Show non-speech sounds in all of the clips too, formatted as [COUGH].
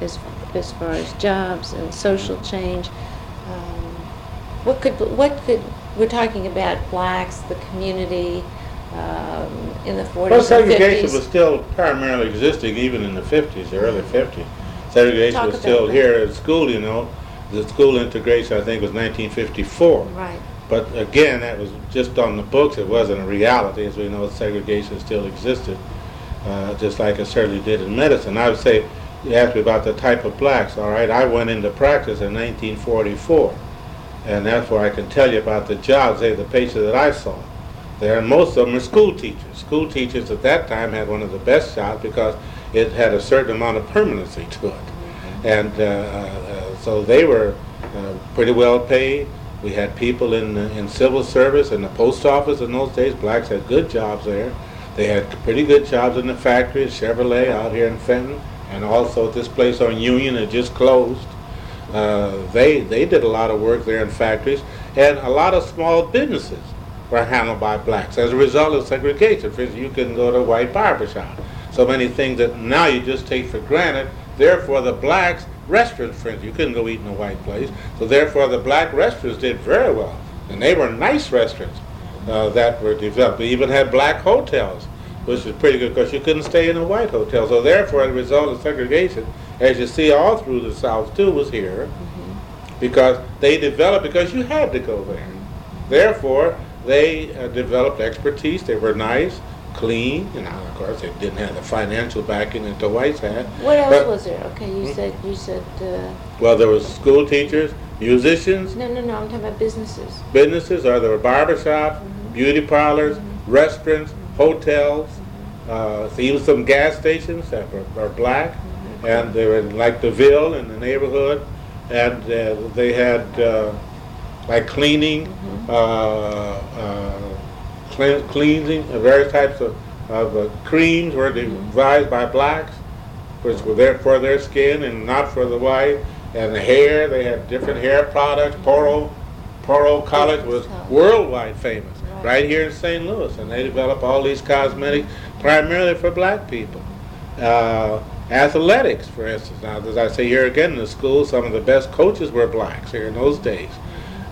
as, as far as jobs and social change. Um, What could, what could, we're talking about blacks, the community, um, in the Well, forties and segregation was still primarily existing even in the fifties, the early fifties. Segregation Talk was about still that. here at school, you know. The school integration, I think, was nineteen fifty-four. Right, But again, that was just on the books, it wasn't a reality, as we know, segregation still existed, uh, just like it certainly did in medicine. I would say, you asked me about the type of blacks, all right, I went into practice in nineteen forty-four, and that's where I can tell you about the jobs, they, the patients that I saw there, and most of them are school teachers. School teachers at that time had one of the best jobs because it had a certain amount of permanency to it. And uh, uh, so they were uh, pretty well paid. We had people in, in civil service and the post office in those days. Blacks had good jobs there. They had pretty good jobs in the factories, Chevrolet out here in Fenton, and also this place on Union that just closed. Uh, they they did a lot of work there in factories, and a lot of small businesses were handled by blacks as a result of segregation. For instance, you couldn't go to a white barber shop. So many things that now you just take for granted. Therefore, the blacks restaurants, for instance, you couldn't go eat in a white place. So therefore, the black restaurants did very well, and they were nice restaurants uh, that were developed. They even had black hotels, which is pretty good because you couldn't stay in a white hotel. So therefore, as a result of segregation, as you see all through the South too, was here because they developed because you had to go there. Therefore, they uh, developed expertise. They were nice, clean, and of course, they didn't have the financial backing that the whites had. what else But- was there? Okay, you Hmm? said, you said, uh, Well, there was school teachers, musicians, no, no, no, I'm talking about businesses. businesses, or there were barber shops, beauty parlors, restaurants, hotels, uh, so even some gas stations that were, were black, and they were in, like the Ville in the neighborhood, and uh, they had uh, like cleaning, uh, uh, clean, cleansing, uh, various types of, of uh, creams were devised by blacks, which were there for their skin and not for the white. And the hair, they had different hair products. Poro, Poro College was worldwide famous, Right. here in St. Louis, and they developed all these cosmetics primarily for black people. Uh, athletics, for instance. Now, as I say here again in the school, some of the best coaches were blacks here in those days,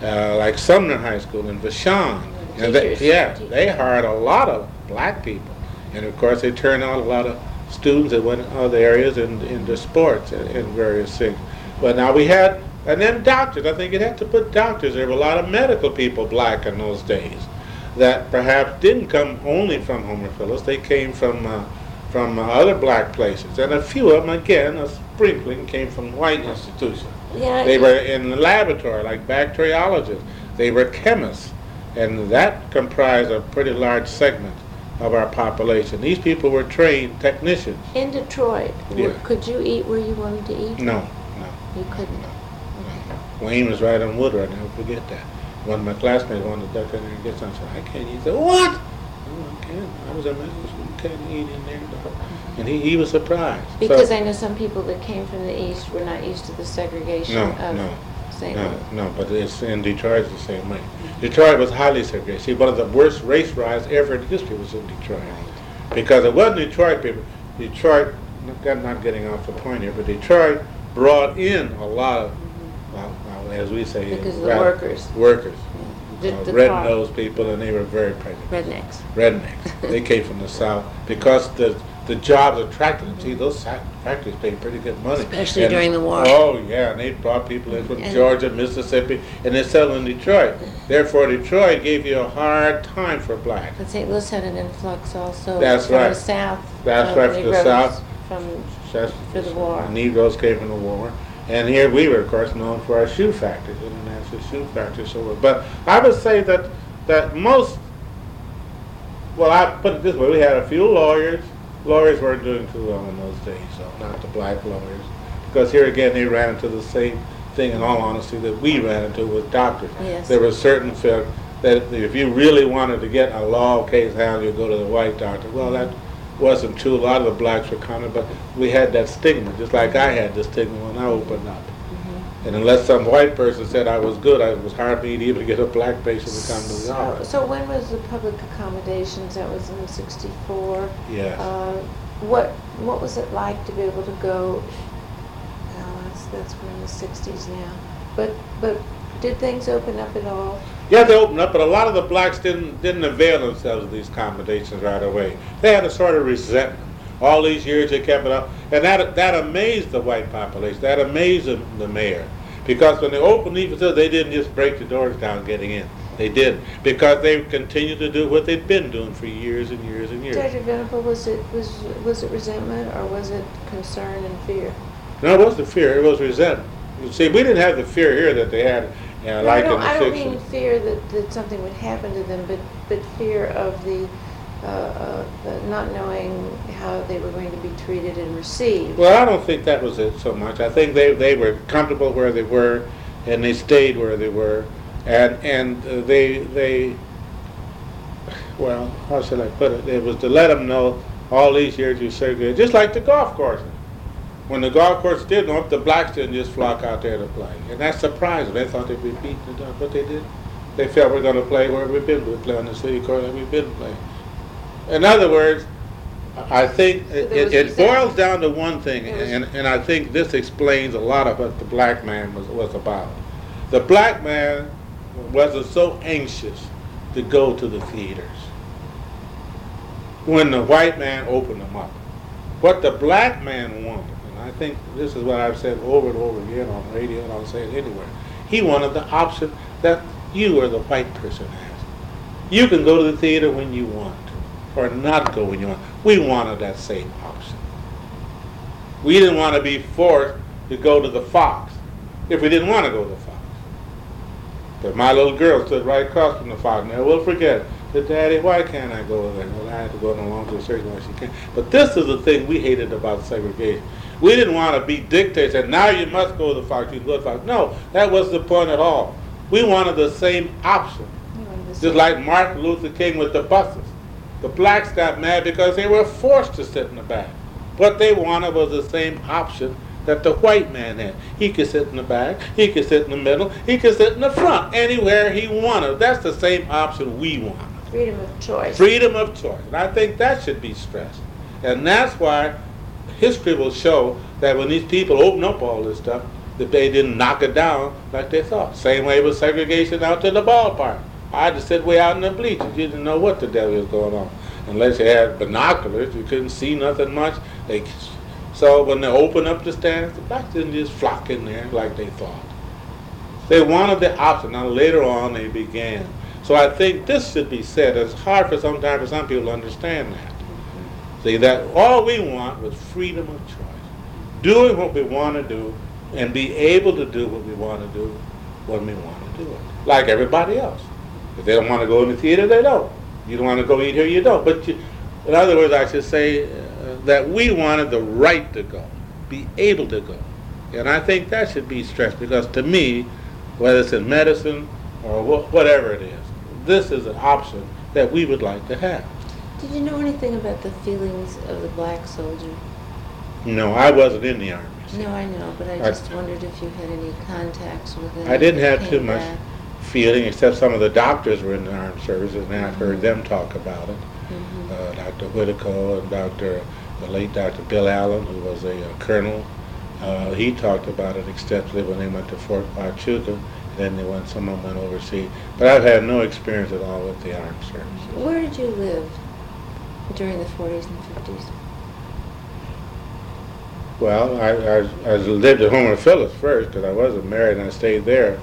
uh, like Sumner High School in Vashon. And they, yeah, they hired a lot of black people, and of course they turned out a lot of students that went in other areas and into sports and, and various things. But now we had, and then doctors. I think it had to put doctors. There were a lot of medical people black in those days that perhaps didn't come only from Homer Phillips. They came from uh, from uh, other black places, and a few of them, again, a sprinkling, came from white institutions. Yeah, They were in the laboratory, like bacteriologists. They were chemists, and that comprised a pretty large segment of our population. These people were trained technicians. in Detroit, Yeah. could you eat where you wanted to eat? No, no. You couldn't. Wayne was right on Woodward. I'll never forget that. One of my classmates wanted to duck in there and get something. I said, I can't eat. He said, what? "Oh, I can't. I was in medical school. You can't eat in there. And he, he was surprised. So- Because I know some people that came from the east were not used to the segregation No, of no, St. No, Louis. no, but it's in Detroit it's the same way. Detroit was highly segregated. See, one of the worst race riots ever in history was in Detroit. Because it wasn't Detroit people. Detroit, I'm not getting off the point here, but Detroit brought in a lot of, well, well, as we say, Because of the workers. Workers. The- Uh, the red-nosed people, and they were very prejudiced. Rednecks. Rednecks. [LAUGHS] they came from the south because the the jobs attracted them. See, those sa- factories paid pretty good money, Especially And- during the war. Oh yeah, and they brought people in from And- Georgia, Mississippi, and they settled in Detroit. Therefore, Detroit gave you a hard time for blacks. But St. Louis had an influx also That's from right. the south. That's of right, from the Negroes south. From, That's- For the war. Negroes came from the war. And here we were, of course, known for our shoe factories, international shoe factories. So, but I would say that that most, well, I put it this way: we had a few lawyers. Lawyers weren't doing too well in those days, so not the black lawyers, because here again they ran into the same thing. In all honesty, that we ran into with doctors. Yes. There was certain field that if you really wanted to get a law case handled, you go to the white doctor. Well, that wasn't true. A lot of the blacks were coming, but we had that stigma, just like I had the stigma when I opened up. And unless some white person said I was good, I it was hard for me to even get a black patient to come to the so, office. so when was the public accommodations? That was in '64. Yes. Uh, what what was it like to be able to go that's we're in the sixties now. But, but did things open up at all? Yeah, they opened up, but a lot of the blacks didn't didn't avail themselves of these accommodations right away. They had a sort of resentment. All these years they kept it up, and that that amazed the white population. That amazed the, the mayor, because when they opened these facilities, they didn't just break the doors down getting in. They did because they continued to do what they'd been doing for years and years and years. Dr. Venable, was it, was, was it resentment or was it concern and fear? No, it wasn't fear. It was resentment. You see, we didn't have the fear here that they had, know, No, like I don't, in the I don't mean fear that, that something would happen to them, but, but fear of the, uh, uh, the not knowing how they were going to be treated and received. Well, I don't think that was it so much. I think they, they were comfortable where they were, and they stayed where they were, and and uh, they they. Well, how should I put it? It was to let them know all these years you segregated, just like the golf courses. When the golf course did go up, the blacks didn't just flock out there to play, and that surprised them. They thought they'd be beaten to death, but they didn't. They felt we're going to play where we've been. We play on the city court that we've been playing. In other words, I think it, it, it boils down to one thing, and, and I think this explains a lot of what the black man was, was about. The black man wasn't so anxious to go to the theaters when the white man opened them up. What the black man wanted, I think this is what I've said over and over again on radio, and I'll say it anywhere, he wanted the option that you or the white person has. You can go to the theater when you want to, or not go when you want. We wanted that same option. We didn't want to be forced to go to the Fox if we didn't want to go to the Fox. But my little girl stood right across from the Fox. Now we'll forget. Said, Daddy, why can't I go there? Well, I had to go to a certain way she can. But this is the thing we hated about segregation. We didn't want to be dictators and now you must go to the Fox, you go to the Fox. No, that wasn't the point at all. We wanted the same option. Just like Martin Luther King with the buses. The blacks got mad because they were forced to sit in the back. What they wanted was the same option that the white man had. He could sit in the back, he could sit in the middle, he could sit in the front, anywhere he wanted. That's the same option we wanted. Freedom of choice. Freedom of choice. And I think that should be stressed. And that's why history will show that when these people open up all this stuff, that they didn't knock it down like they thought. Same way with segregation out to the ballpark. I had to sit way out in the bleachers. You didn't know what the devil was going on. Unless you had binoculars, you couldn't see nothing much. They, so when they opened up the stands, the blacks didn't just flock in there like they thought. They wanted the option. Now later on they began. So I think this should be said. It's hard for sometimes for some people to understand that. See that all we want was freedom of choice, doing what we want to do, and be able to do what we want to do when we want to do it, like everybody else. If they don't want to go in the theater, they don't. You don't want to go eat here, you don't. But you, in other words, I should say uh, that we wanted the right to go, be able to go, and I think that should be stressed because to me, whether it's in medicine or wh- whatever it is, this is an option that we would like to have. Did you know anything about the feelings of the black soldier? No, I wasn't in the army. No, I know, but I I- just wondered if you had any contacts with them. I didn't have too much back. feeling, except some of the doctors were in the armed services, and I've heard them talk about it. Mhm. Uh, Dr. Whitaker and Dr. the late Dr. Bill Allen, who was a uh, colonel, uh, he talked about it extensively when they went to Fort Huachuca. Then they went, some of them went overseas. But I've had no experience at all with the armed services. Where did you live during the 40s and 50s? Well, I, I, I lived at home in Phillips first because I wasn't married and I stayed there.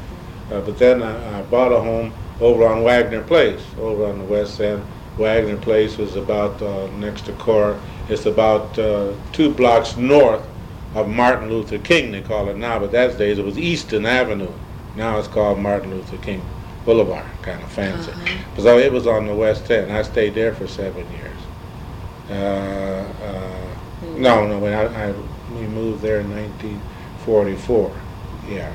Uh, but then I, I bought a home over on Wagner Place, over on the west end. Wagner Place was about uh, next to Cora. It's about uh, two blocks north of Martin Luther King, they call it now, but that days it was Easton Avenue. Now it's called Martin Luther King Boulevard, kind of fancy. Uh-huh. So it was on the west end. I stayed there for seven years. Uh, uh, no, no, when I, I, we moved there in 1944, yeah.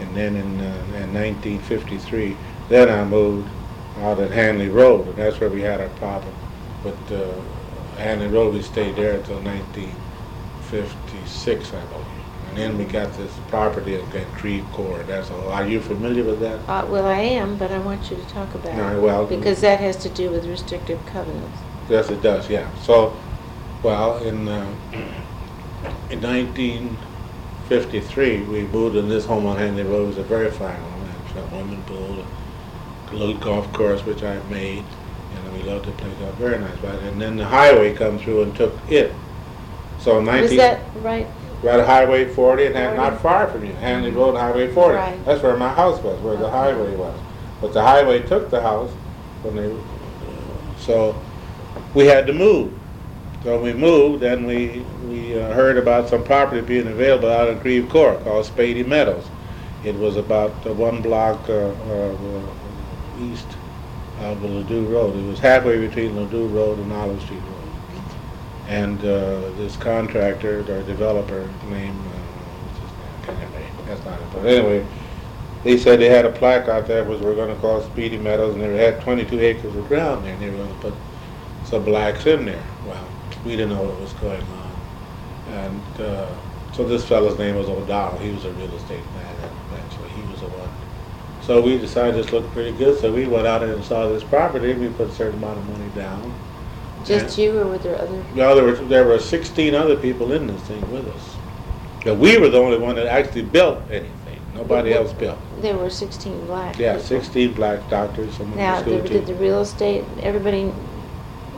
And then in, uh, in 1953, then I moved out at Hanley Road, and that's where we had our problem But uh, Hanley Road. We stayed there until 1956, I believe. And then we got this property at Glen Creve Coeur. That's all. Are you familiar with that? Uh, well, I am, but I want you to talk about it. well- Because that has to do with restrictive covenants. Yes, it does, yeah. So, well, in, uh, in 19, fifty-three, we moved in this home on Hanley Road, it was a very fine home, it had a swimming pool, a little golf course which I made, and we loved the place, it very nice, but, and then the highway come through and took it. So in Was nineteen, that right? right at Highway forty, and that- not far from you, Hanley Road, Highway forty. Right. That's where my house was, where the highway was. But the highway took the house when they, so we had to move. So we moved, and we, we uh, heard about some property being available out in Creve Coeur called Spady Meadows. It was about uh, one block uh, uh, east of the Ladue Road. It was halfway between Ladue Road and Olive Street Road. And uh, this contractor or developer named, remember. That's not important. Anyway, they said they had a plaque out there which we're gonna call Speedy Meadows, and they had twenty-two acres of ground there, and they were gonna put some blacks in there. Well, we didn't know what was going on. And, uh, so this fellow's name was O'Donnell, he was a real estate man, and eventually he was the one. So we decided this looked pretty good, so we went out and saw this property, we put a certain amount of money down. Just you or were there other? No, there were, there were sixteen other people in this thing with us. But we were the only one that actually built anything, nobody else built. There were 16 black Yeah, people. sixteen black doctors, some Now, the school did, did the real estate, everybody,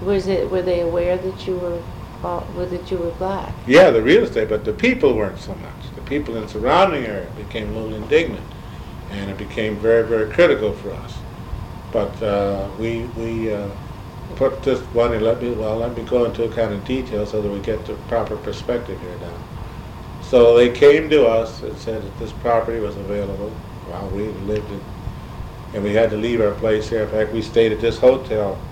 was it, were they aware that you were, all- were that you were black? Yeah, the real estate, but the people weren't so much. The people in the surrounding area became a little indignant, and it became very, very critical for us. But uh, we, we uh, put this one, and let me, well, let me go into a kind of detail so that we get the proper perspective here now. So they came to us and said that this property was available while we lived in, and we had to leave our place here. In fact, we stayed at this hotel, uh,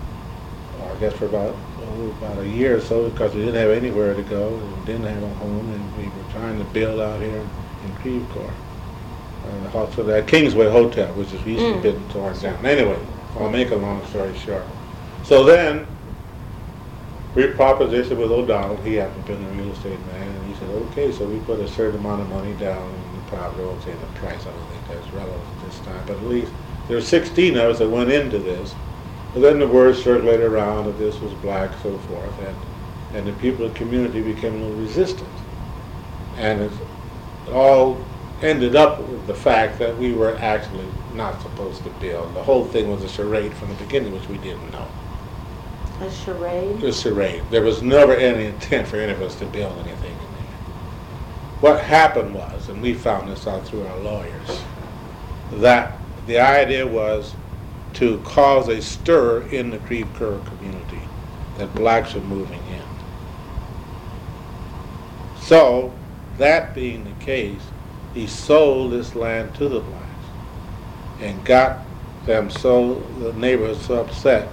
I guess for about, oh, about a year or so, because we didn't have anywhere to go, and we didn't have a home, and we were trying to build out here in Creve Coeur. Uh, the hospital, that Kingsway Hotel, which is recently Mm. been torn down. Anyway, I'll make a long story short. So then, we propositioned with O'Donnell, he happened to be a real estate man, and he said, okay, so we put a certain amount of money down in the property, I won't say the price, I don't think that's relevant at this time, but at least, there were sixteen of us that went into this. But then the word circulated around that this was black, so forth, and, and the people in the community became a little resistant. And it all ended up with the fact that we were actually not supposed to build. The whole thing was a charade from the beginning, which we didn't know. A charade? A charade. There was never any intent for any of us to build anything in there. What happened was, and we found this out through our lawyers, that the idea was to cause a stir in the Creve Coeur community, that blacks were moving in. So, that being the case, he sold this land to the blacks and got them so, the neighborhood so upset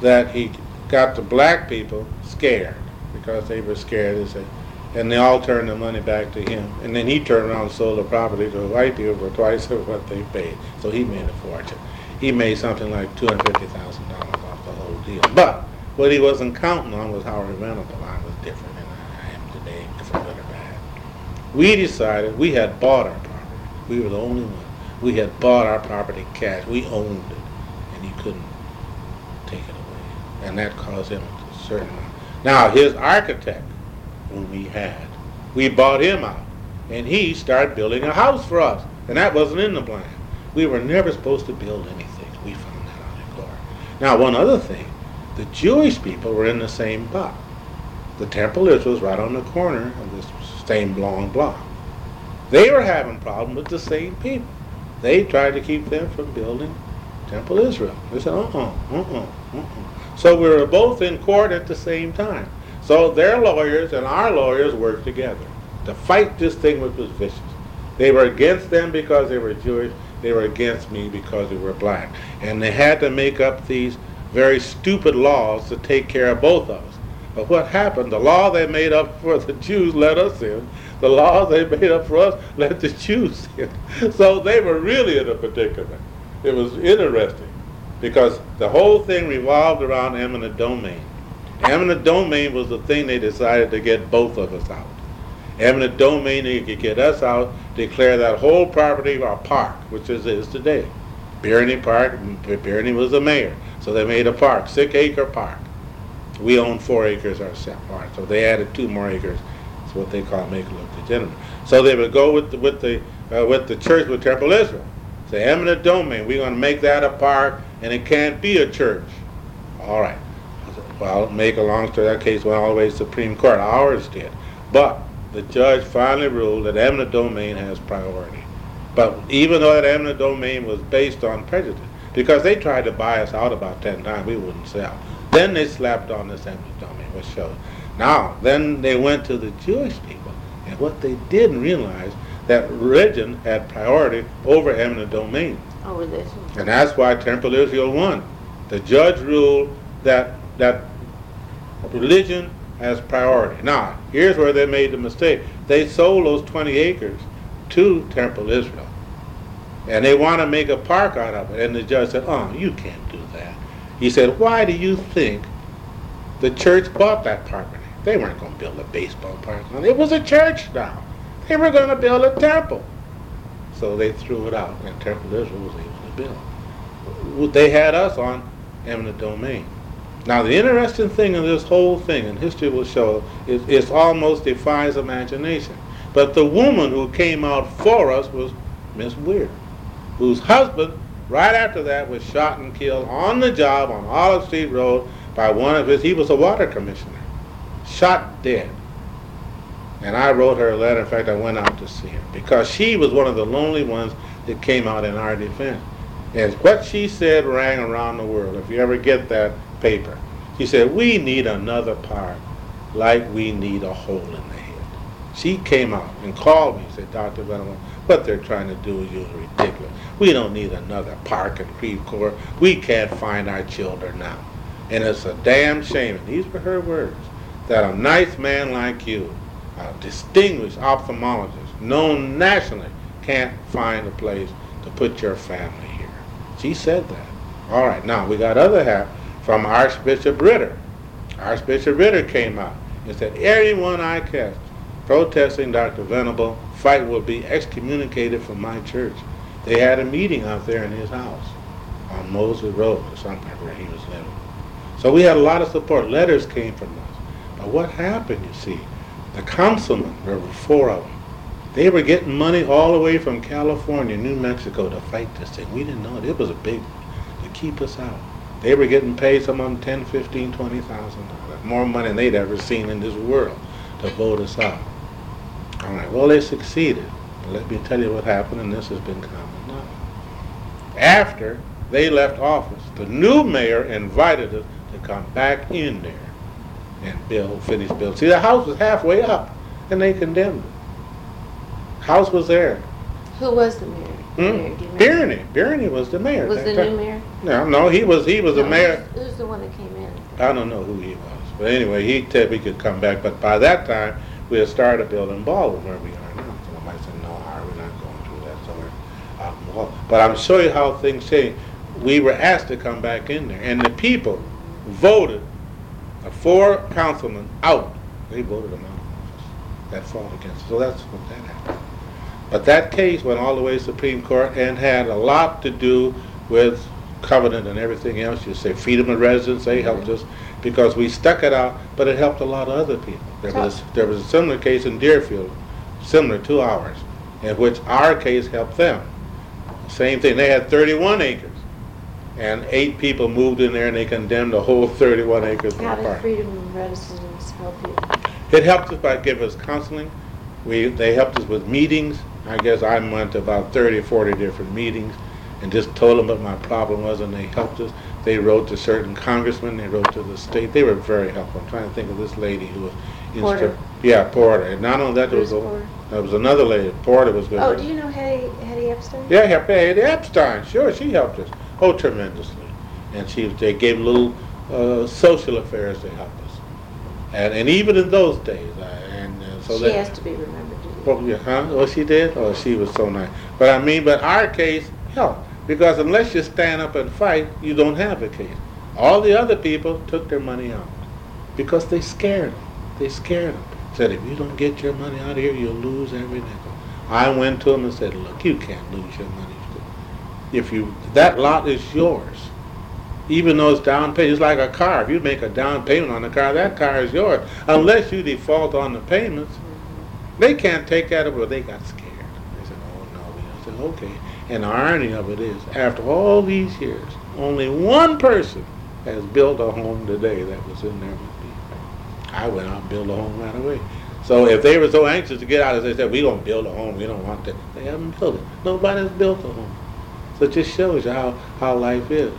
that he got the black people scared because they were scared, they said, and they all turned the money back to him. And then he turned around and sold the property to the white people for twice of [LAUGHS] what they paid. So he made a fortune. He made something like two hundred fifty thousand dollars off the whole deal. But what he wasn't counting on was how rentable I was different than I am today, good or bad. We decided we had bought our property. We were the only one. We had bought our property cash. We owned it, and he couldn't take it away, and that caused him a certain amount. Now his architect, whom we had, we bought him out, and he started building a house for us, and that wasn't in the plan. We were never supposed to build anything. We found that out in court. Now one other thing, the Jewish people were in the same boat. The Temple Israel was right on the corner of this same long block. They were having problems with the same people. They tried to keep them from building Temple Israel. They said, uh-uh, uh-uh, uh-uh. So we were both in court at the same time. So their lawyers and our lawyers worked together to fight this thing which was vicious. They were against them because they were Jewish. They were against me because we were black. And they had to make up these very stupid laws to take care of both of us. But what happened, the law they made up for the Jews let us in. The laws they made up for us let the Jews in. [LAUGHS] So they were really in a predicament. It was interesting because the whole thing revolved around eminent domain. Eminent domain was the thing they decided to get both of us out. Eminent domain, they could get us out, declare that whole property our park, which is, today. Birney Park, Birney was the mayor, so they made a park, six acre park. We own four acres ourselves, so they added two more acres. It's what they call make look legitimate. So they would go with the, with the uh, with the church with Temple Israel. Say eminent domain. We're going to make that a park, and it can't be a church. All right. Well, make a long story. That case went all the way to Supreme Court. Ours did, but the judge finally ruled that eminent domain has priority. But even though that eminent domain was based on prejudice, because they tried to buy us out about ten times, we wouldn't sell. Then they slapped on this eminent domain, which shows. Now, then they went to the Jewish people, and what they didn't realize that religion had priority over eminent domain. Over this. And that's why Temple Israel won. The judge ruled that that religion has priority. Now, here's where they made the mistake. They sold those 20 acres to Temple Israel. And they want to make a park out of it. And the judge said, oh, you can't do that. He said, why do you think the church bought that property? They weren't going to build a baseball park on it. It was a church now. They were going to build a temple. So they threw it out, and Temple Israel was able to build. They had us on eminent domain. Now, the interesting thing in this whole thing, and history will show, is it almost defies imagination. But the woman who came out for us was Miss Weir, whose husband, right after that, was shot and killed on the job on Olive Street Road by one of his, he was a water commissioner, shot dead. And I wrote her a letter. In fact, I went out to see her because she was one of the lonely ones that came out in our defense. And what she said rang around the world. If you ever get that paper, she said, We need another park like we need a hole in the head. She came out and called me and said, Dr. Venable, what they're trying to do is ridiculous. We don't need another park in Creve Coeur. We can't find our children now. And it's a damn shame, and these were her words, that a nice man like you a distinguished ophthalmologist, known nationally, can't find a place to put your family here. She said that. All right, now we got other half from Archbishop Ritter. Archbishop Ritter came out and said, Everyone I catch protesting Dr. Venable, fight will be excommunicated from my church. They had a meeting out there in his house on Mosley Road or something where he was living. So we had a lot of support. Letters came from us. But what happened, you see, the councilmen, there were four of them, they were getting money all the way from California, New Mexico to fight this thing. We didn't know it. It was a big to keep us out. They were getting paid some of them ten, fifteen, twenty thousand dollars, more money than they'd ever seen in this world to vote us out. All right, well they succeeded. Let me tell you what happened, and this has been common knowledge. After they left office, the new mayor invited us to come back in there and build, finish building. See, the house was halfway up, and they condemned it. House was there. Who was the mayor? Hmm? Birney, Birney was the mayor. Was the time. new mayor? No, no, he was, he was a mayor. Who's the one that came in? I don't know who he was, but anyway, he said we could come back, but by that time, we had started building Baldwin where we are now. So somebody said, no, Howard, we're not going through that, so we're out in the. But I'm showing you how things change. We were asked to come back in there, and the people voted the four councilmen out. They voted them out of office. That fought against us. So that's what that happened. But that case went all the way to Supreme Court and had a lot to do with covenant and everything else. You say freedom of residence, they helped us because we stuck it out, but it helped a lot of other people. There was there was a similar case in Deerfield, similar to ours, in which our case helped them. Same thing. They had 31 acres, and eight people moved in there and they condemned the whole 31 acres. How the did park. freedom of residence help you? It helped us by giving us counseling. We, they helped us with meetings. I guess I went to about 30 or 40 different meetings and just told them what my problem was and they helped us. They wrote to certain congressmen, they wrote to the state. They were very helpful. I'm trying to think of this lady who was. Porter. Yeah, Porter. And not only that, there was, a- there was another lady. Porter was good. Oh, do you know Hetty, Hetty Epstein? Yeah, Eddie Epstein. Sure, she helped us. Oh, tremendously. And she, they gave little uh, social affairs to help us. And, and even in those days, uh, and uh, so She that. has to be remembered? Oh, yeah, huh? Oh, she did? Oh, she was so nice. But I mean, but our case helped. Because unless you stand up and fight, you don't have a case. All the other people took their money out. Because they scared them. They scared them. Said, if you don't get your money out of here, you'll lose every nickel. I went to them and said, look, you can't lose your money. If you, that lot is yours. Even though it's down payment, it's like a car. If you make a down payment on a car, that car is yours. Unless you default on the payments, They can't take that over. They got scared. They said, oh, no. I said, okay. And the irony of it is, after all these years, only one person has built a home today that was in there with me. I went out and built a home right away. So if they were so anxious to get out, as they said, going to build a home, we don't want that. They haven't built it. Nobody's built a home. So it just shows you how, how life is.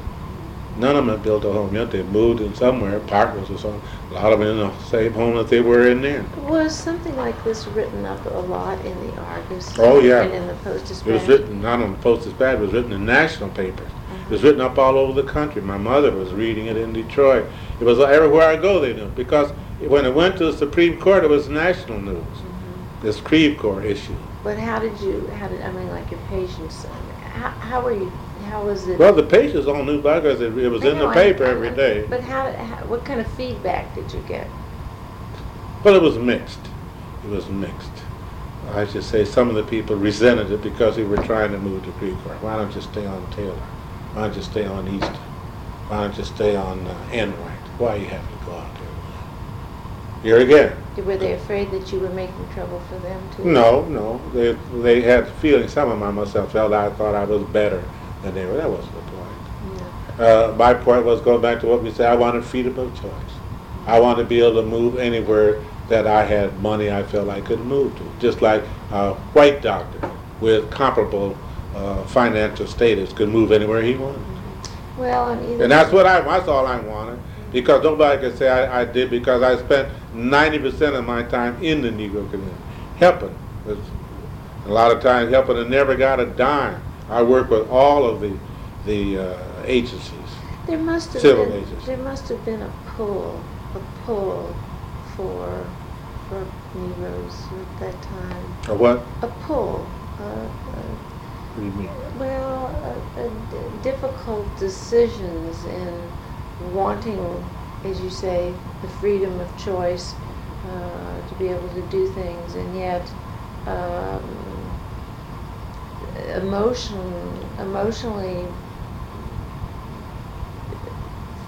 None of them have built a home yet. They moved in somewhere, partners or something. A lot of them in the same home that they were in then. Was something like this written up a lot in the Argus? Oh, yeah. And in the Post It was written not on the Post Dispatch, it was written in national papers. It was written up all over the country. My mother was reading it in Detroit. It was everywhere I go, they knew. Because when it went to the Supreme Court, it was national news. Mhm. This Creve Coeur issue. But how did you, how did, I mean, like your patients, how, how were you, how was it? Well, the patients all knew about it because it, it was I in the know, I- paper I- every day. But how, how, what kind of feedback did you get? Well, it was mixed. It was mixed. I should say some of the people resented it because we were trying to move to Creve Coeur. Why don't you stay on Taylor? Why don't you stay on Easton? Why don't you stay on uh, Enright? Why you having to go out there? Here again. Were they afraid that you were making trouble for them too? No, no. They they had feelings. Some of them I myself felt I thought I was better than they were. That wasn't the point. No. Uh, my point was going back to what we said. I wanted freedom of choice. I wanted to be able to move anywhere that I had money I felt I could move to. Just like a white doctor with comparable uh, financial status could move anywhere he wanted. Well, and either. And that's what I, that's all I wanted. Because nobody can say I, I did because I spent 90% of my time in the Negro community, helping. A lot of times helping and never got a dime. I work with all of the, the uh, agencies. There must have Civil been, agency. there must have been a pull, a pull for, for Negroes at that time. Or what? A pull, uh, uh, What do you mean? well, uh, uh, d- difficult decisions in wanting, as you say, the freedom of choice, uh, to be able to do things, and yet, um, emotion, emotionally,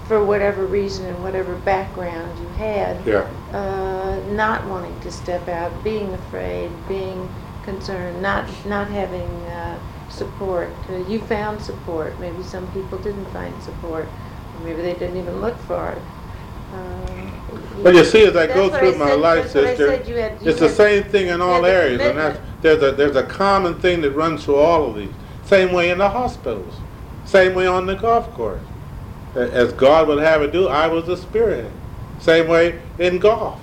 for whatever reason and whatever background you had, Yeah. uh, not wanting to step out, being afraid, being concerned, not not having uh, support. Uh, you found support. Maybe some people didn't find support, or maybe they didn't even look for it. Uh, Well, you see, as I go through my said- life, that's what I sister, you had- you it's the same thing in all areas, and that's, there's a, there's a common thing that runs through all of these. Same way in the hospitals, same way on the golf course. As God would have it do, I was a spearhead. Same way in golf.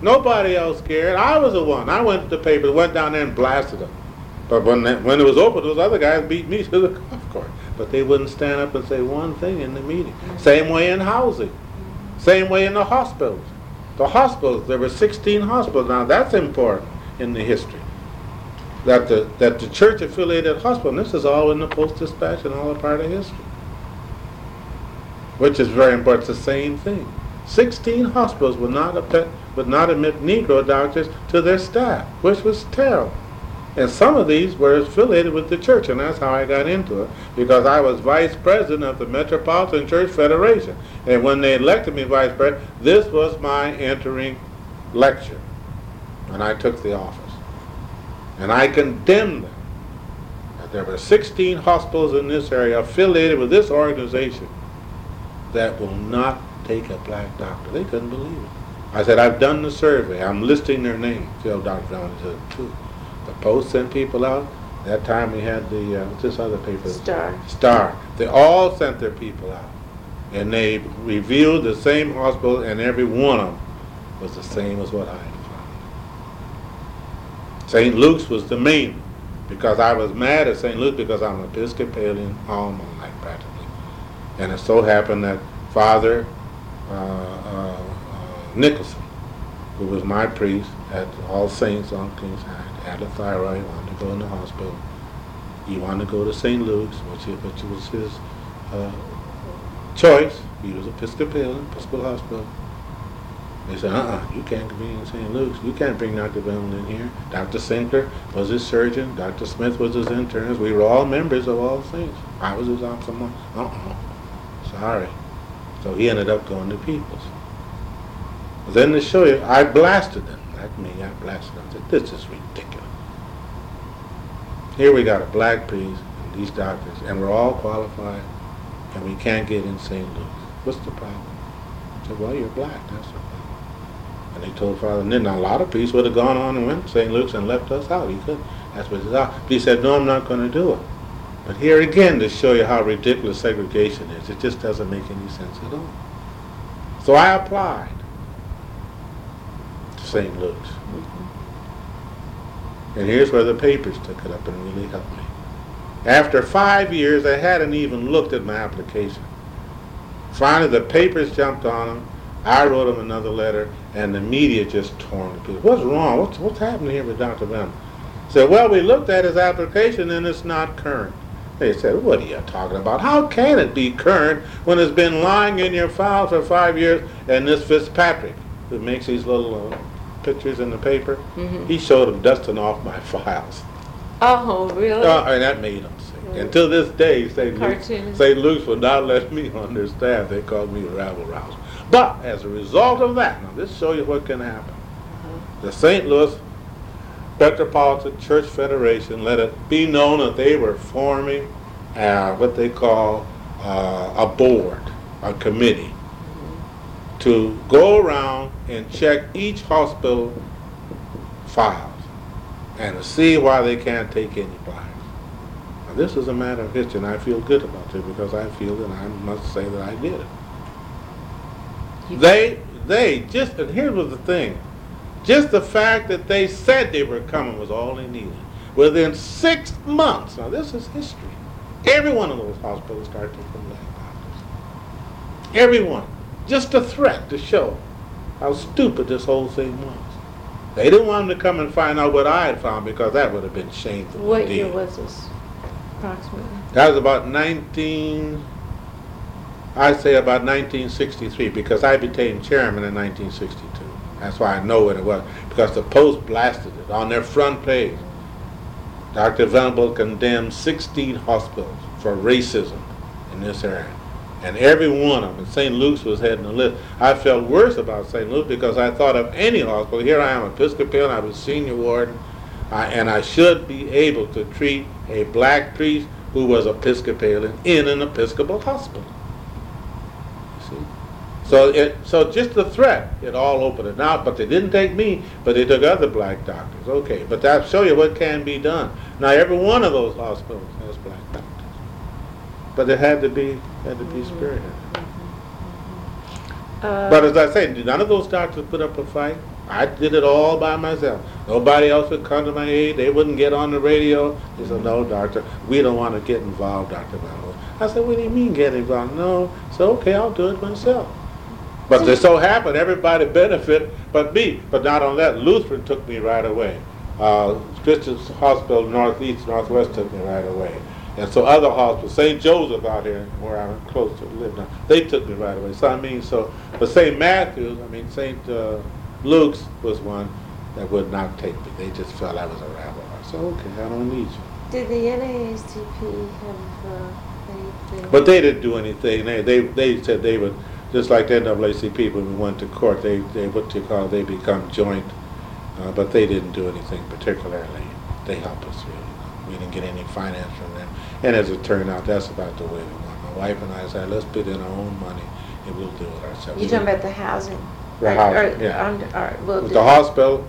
Nobody else cared. I was the one. I went to the paper, went down there and blasted them. But when that, when it was open, those other guys beat me [LAUGHS] to the golf course. But they wouldn't stand up and say one thing in the meeting. Same way in housing. Same way in the hospitals. The hospitals, there were 16 hospitals. Now that's important in the history. That the that the church affiliated hospital, this is all in the Post Dispatch and all a part of history. Which is very important. It's the same thing. 16 hospitals would not admit, would not admit Negro doctors to their staff, which was terrible. And some of these were affiliated with the church, and that's how I got into it, because I was vice president of the Metropolitan Church Federation. And when they elected me vice president, this was my entering lecture and I took the office. And I condemned them. That there were 16 hospitals in this area affiliated with this organization that will not take a black doctor. They couldn't believe it. I said, I've done the survey. I'm listing their names. Tell Dr. Jones too. The Post sent people out. That time we had the, uh, what's this other paper? Star. Star. They all sent their people out. And they reviewed the same hospital, and every one of them was the same as what I. St. Luke's was the main because I was mad at St. Luke because I'm an Episcopalian all my life practically. And it so happened that Father uh, uh, uh, Nicholson, who was my priest at All Saints on King's High, had a thyroid, wanted to go in the hospital. He wanted to go to St. Luke's, which, it- which was his uh, choice. He was Episcopalian, Episcopal Hospital. They said, uh-uh, you can't be in St. Luke's. You can't bring Dr. Bellman in here. Dr. Sinkler was his surgeon. Dr. Smith was his internist. We were all members of All Saints. I was his ophthalmologist. Uh-uh. Sorry. So he ended up going to People's. Then to show you, I blasted them. black me, I blasted them. I said, this is ridiculous. Here we got a black priest and these doctors, and we're all qualified, and we can't get in St. Luke's. What's the problem? I said, well, you're black, that's the problem. And they told Father, and a lot of priests would have gone on and went to St. Luke's and left us out. He could. That's what he said. But he said, no, I'm not going to do it. But here again, to show you how ridiculous segregation is, it just doesn't make any sense at all. So I applied to St. Luke's. And here's where the papers took it up and really helped me. After five years, I hadn't even looked at my application. Finally, the papers jumped on them. I wrote them another letter, and the media just torn to pieces. What's wrong? What's, what's happening here with Dr. Venable? Said, well, we looked at his application and it's not current. They said, what are you talking about? How can it be current when it's been lying in your file for five years? And this Fitzpatrick, who makes these little uh, pictures in the paper, Mhm. he showed them dusting off my [LAUGHS] files. Oh, really? Uh, and that made them sick. And to this day, St. Luke's. St. Luke's would not let me on their staff. They called me a rabble rouser. But as a result of that, now this shows you what can happen. The St. Louis Metropolitan Church Federation let it be known that they were forming uh, what they call uh, a board, a committee, to go around and check each hospital files and to see why they can't take any blacks. Now, this is a matter of history, and I feel good about it because I feel that I must say that I did it. They, they just, and here was the thing, just the fact that they said they were coming was all they needed. Within six months, now this is history, every one of those hospitals started taking black doctors. Every one. Just a threat to show how stupid this whole thing was. They didn't want them to come and find out what I had found because that would have been shameful. What year was this, approximately? That was about 19, I'd say about 1963, because I became chairman in 1962. That's why I know what it was, because the Post blasted it on their front page. Dr. Venable condemned 16 hospitals for racism in this area. And every one of them, St. Luke's was heading the list. I felt worse about St. Luke's because I thought of any hospital. Here I am, Episcopalian, I was senior warden, I, and I should be able to treat a black priest who was Episcopalian in an Episcopal hospital. So it, so just the threat, it all opened it out, but they didn't take me, but they took other black doctors. Okay, but that show you what can be done. Now every one of those hospitals has black doctors. But it had to be, had to be spearheaded. Uh, But as I say, none of those doctors put up a fight. I did it all by myself. Nobody else would come to my aid. They wouldn't get on the radio. They said, no, doctor, we don't want to get involved, Dr. Van I said, what do you mean get involved? No. So, okay, I'll do it myself. But it so happened, everybody benefit but me. But not on that, Lutheran took me right away. Uh, Christian's Hospital Northeast, Northwest took me right away. And so other hospitals, St. Joseph out here, where I'm close to live now, they took me right away. So I mean, so, but St. Matthew's, I mean, St. Uh, Luke's was one that would not take me. They just felt I was a rabbi. I said, okay, I don't need you. Did the NAACP have uh, anything? But they didn't do anything. They, they, they said they would, just like the NAACP, when we went to court, they, they, what you call, they become joint, uh, but they didn't do anything particularly. They helped us really. We didn't get any finance from them. And as it turned out, that's about the way we went. My wife and I said, let's put in our own money and we'll do it ourselves. You're talking about the housing? The Or- housing, or- yeah. on- or- well, With the hospital,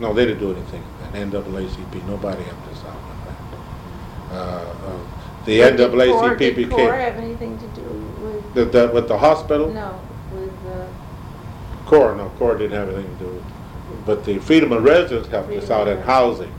no, they didn't do anything. And NAACP, nobody helped us out with that. Uh, uh, The Did NAACP Did became, have anything to do with, the, the, with the hospital? no, with, the CORE, no, CORE didn't have anything to do with it. But the Freedom of Residence helped us Freedom out of in housing.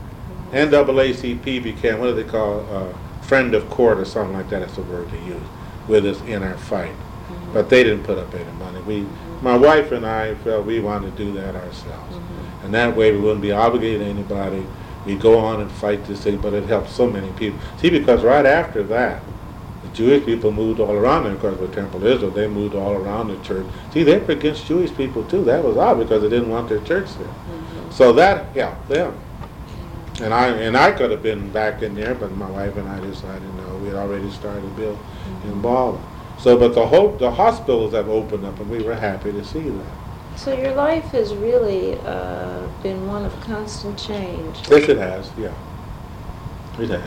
NAACP became, what do they call, uh, friend of court or something like that, that's the word they use, with us in our fight. Mm-hmm. But they didn't put up any money. We, my wife and I felt we wanted to do that ourselves. Mm-hmm. And that way we wouldn't be obligated to anybody. We'd go on and fight this thing, but it helped so many people. See, because right after that, Jewish people moved all around there, because with Temple Israel, they moved all around the church. See, they were against Jewish people too. That was odd because they didn't want their church there. Mm-hmm. So that helped them. And I and I could have been back in there, but my wife and I decided no. We had already started to build in Baldwin. So, but the hope the hospitals have opened up, and we were happy to see that. So your life has really uh, been one of constant change. Yes, it has, yeah. It has.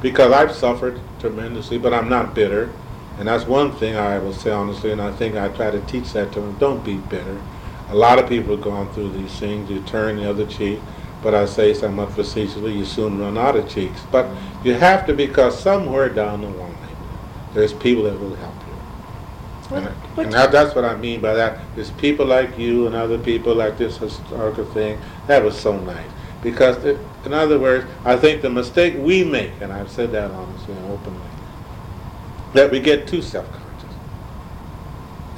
Because I've suffered tremendously, but I'm not bitter. And that's one thing I will say honestly, and I think I try to teach that to them. Don't be bitter. A lot of people have gone through these things. You turn the other cheek. But I say somewhat facetiously, you soon run out of cheeks. But you have to because somewhere down the line, there's people that will help you. What- And, what- and that, that's what I mean by that. There's people like you and other people like this historical thing. That was so nice. Because, it, in other words, I think the mistake we make, and I've said that honestly and openly, that we get too self-conscious.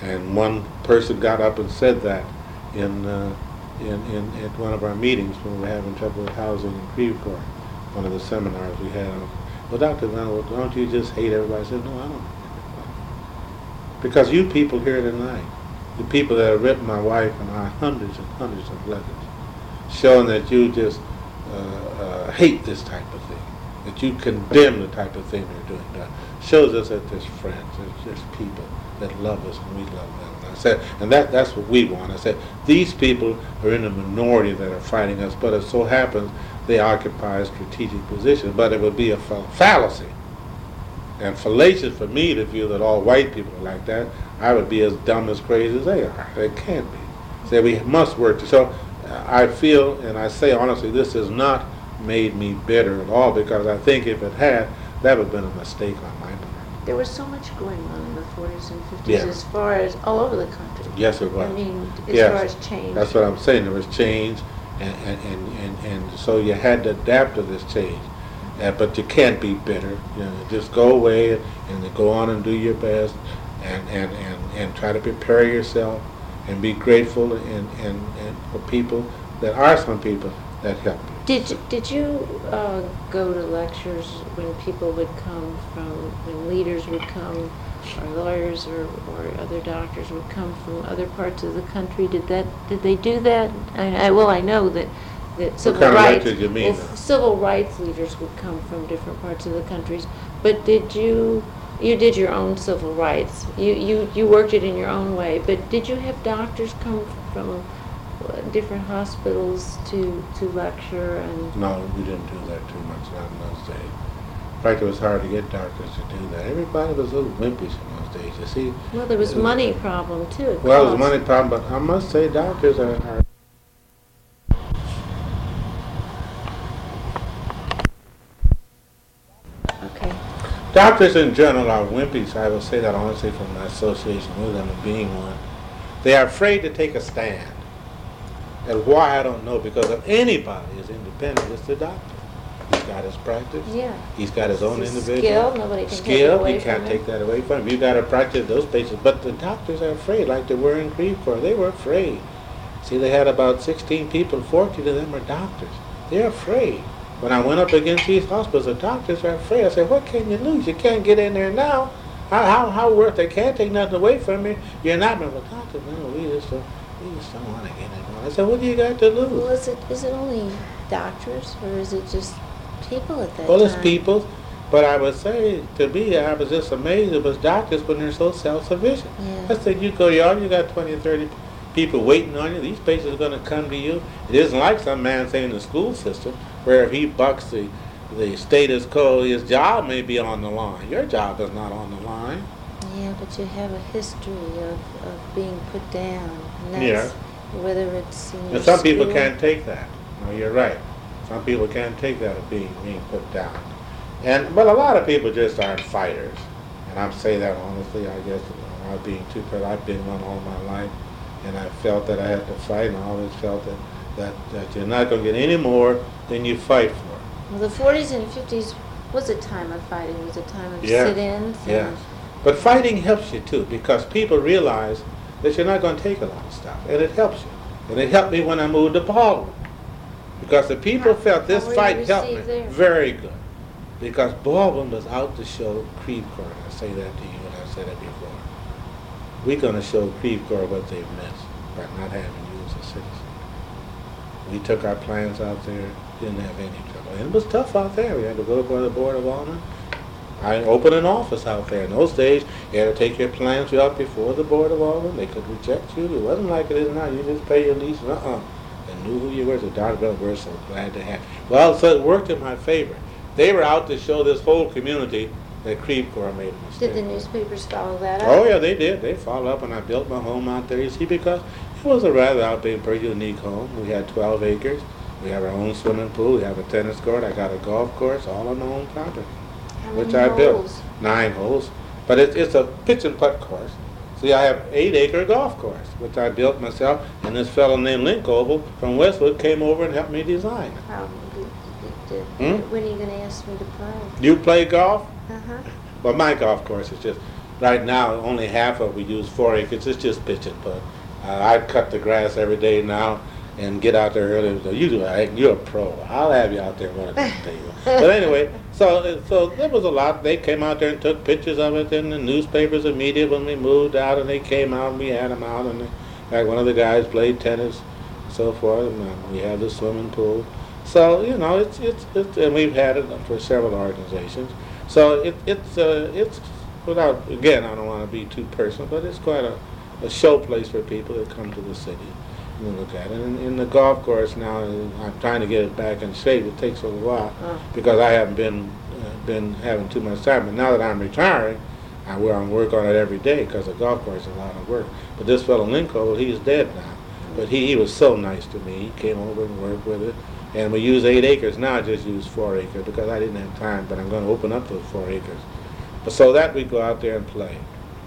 And one person got up and said that in, uh, in, in, at one of our meetings when we were having trouble with housing in Creve Coeur, one of the seminars we had. Well, Dr. Venables, don't you just hate everybody? I said, no, I don't. Because you people here tonight, the people that have written my wife and I hundreds and hundreds of letters, showing that you just uh, uh, hate this type of thing, that you condemn the type of thing they're doing, that shows us that there's friends, there's just people that love us and we love them. And I said, and that, that's what we want. I said, these people are in a minority that are fighting us, but it so happens they occupy a strategic position, but it would be a fa- fallacy and fallacious for me to feel that all white people are like that. I would be as dumb as crazy as they are. They can't be. So we must work. To, so I feel, and I say honestly, this has not made me bitter at all because I think if it had, that would have been a mistake on my part. There was so much going on in the 40s and 50s Yeah. as far as all over the country. Yes, it was. I mean, as Yes. far as change. That's what I'm saying. There was change, and, and, and, and, so you had to adapt to this change. Uh, but you can't be bitter. You know, just go away and, and go on and do your best, and, and, and, and try to prepare yourself, and be grateful and, and, and for people. that are some people that help you. Did you, did you uh, go to lectures when people would come from, when leaders would come, or lawyers or, or other doctors would come from other parts of the country? Did that, did they do that? I, I, well, I know that, that civil kind of rights. lectures you mean, well. Civil rights leaders would come from different parts of the countries, but did you, you did your own civil rights. You, you, you worked it in your own way, but did you have doctors come from different hospitals to, to lecture and? No, we didn't do that too much not in those days. In fact, it was hard to get doctors to do that. Everybody was a little wimpish in those days. You see, Well, there was Uh, money problem too. Well, cost. money problem, but I must say doctors are, are Okay. Doctors in general are wimpies. I will say that honestly from my association with them and being one. They are afraid to take a stand. And why I don't know because if anybody is independent, it's the doctor. He's got his practice. Yeah. He's got his own individual skill, nobody can take skill. away you can't take that away from him. You got to practice those patients. But the doctors are afraid, like they were in Creve Coeur. They were afraid. See, they had about 16 people. 14 of them are doctors. They're afraid. When I went up against these hospitals, the doctors are afraid. I said, what can you lose? You can't get in there now. How, how, how worth They can't take nothing away from me. You're not, but doctor, no, we just, don't- we just don't want to get in. I said, what do you got to lose? Well, is it, is it only doctors or is it just people at that Well, it's people, but I would say, to me, I was just amazed it was doctors when they're so self-sufficient. Yeah. I said, you go yard, you got 20 or 30 people waiting on you. These patients are going to come to you. It isn't like some man saying the school system, where if he bucks the, the status quo, his job may be on the line. Your job is not on the line. Yeah, but you have a history of, of being put down. And Yeah. that's whether it's in And some people can't take that. No, you're right. Some people can't take that of being being put down. And but a lot of people just aren't fighters. And I'm saying that honestly. I guess I'm not being too proud. I've been one all my life, and I felt that I had to fight, and I always felt that that, that you're not going to get any more than you fight for. Well, the 40s and 50s was a time of fighting. It was a time of Yeah. sit-ins. Yeah. But fighting helps you too because people realize that you're not going to take a lot of stuff, and it helps you. And it helped me when I moved to Baldwin because the people How- felt this how were you fight helped me there? very good because Baldwin was out to show Coeur. I say that to you, and I've said it before. We're going to show Coeur what they've missed by not having you as a citizen. We took our plans out there, didn't have any trouble. And it was tough out there. We had to go before the Board of Honor. I opened an office out there. In those days, you had to take your plans out before the Board of Honor. They could reject you. It wasn't like it is now. You just pay your lease. Uh-uh. They knew who you were. So Dr. Bell, we're so glad to have. you." Well, so it worked in my favor. They were out to show this whole community that Creve Coeur made a mistake. Did the newspapers follow that up? Oh yeah, they did. They followed up, and I built my home out there. You see, because it was a rather out pretty unique home. We had 12 acres. We have our own swimming pool. We have a tennis court. I got a golf course, all on my own property, How which I built. Nine holes, but it, it's a pitch and putt course. See, I have eight acre golf course, which I built myself, and this fellow named Link Oval from Westwood came over and helped me design. Did, did, Hmm? when are you gonna ask me to play? You play golf? Uh-huh. Well, my golf course is just, right now, only half of it, we use four acres, it's just pitch and putt. Uh, I cut the grass every day now and get out there early, so you do, it. you're a pro, I'll have you out there one of these [LAUGHS] days. But anyway, so, so there was a lot, they came out there and took pictures of it in the newspapers and media when we moved out, and they came out, and we had them out, and like one of the guys played tennis, and so forth, and uh, we had the swimming pool. So, you know, it's, it's, it's, and we've had it for several organizations. So it, it's, uh, it's, without, again, I don't want to be too personal, but it's quite a, a show place for people that come to the city and look at it. And in the golf course now, I'm trying to get it back in shape. It takes a little while Oh. because I haven't been, uh, been having too much time. But now that I'm retiring, I will on work on it every day because the golf course is a lot of work. But this fellow Lincoln, he's dead now. But he, he was so nice to me. He came over and worked with it. And we use eight acres now. I just use four acres because I didn't have time. But I'm going to open up those four acres. But so that we go out there and play.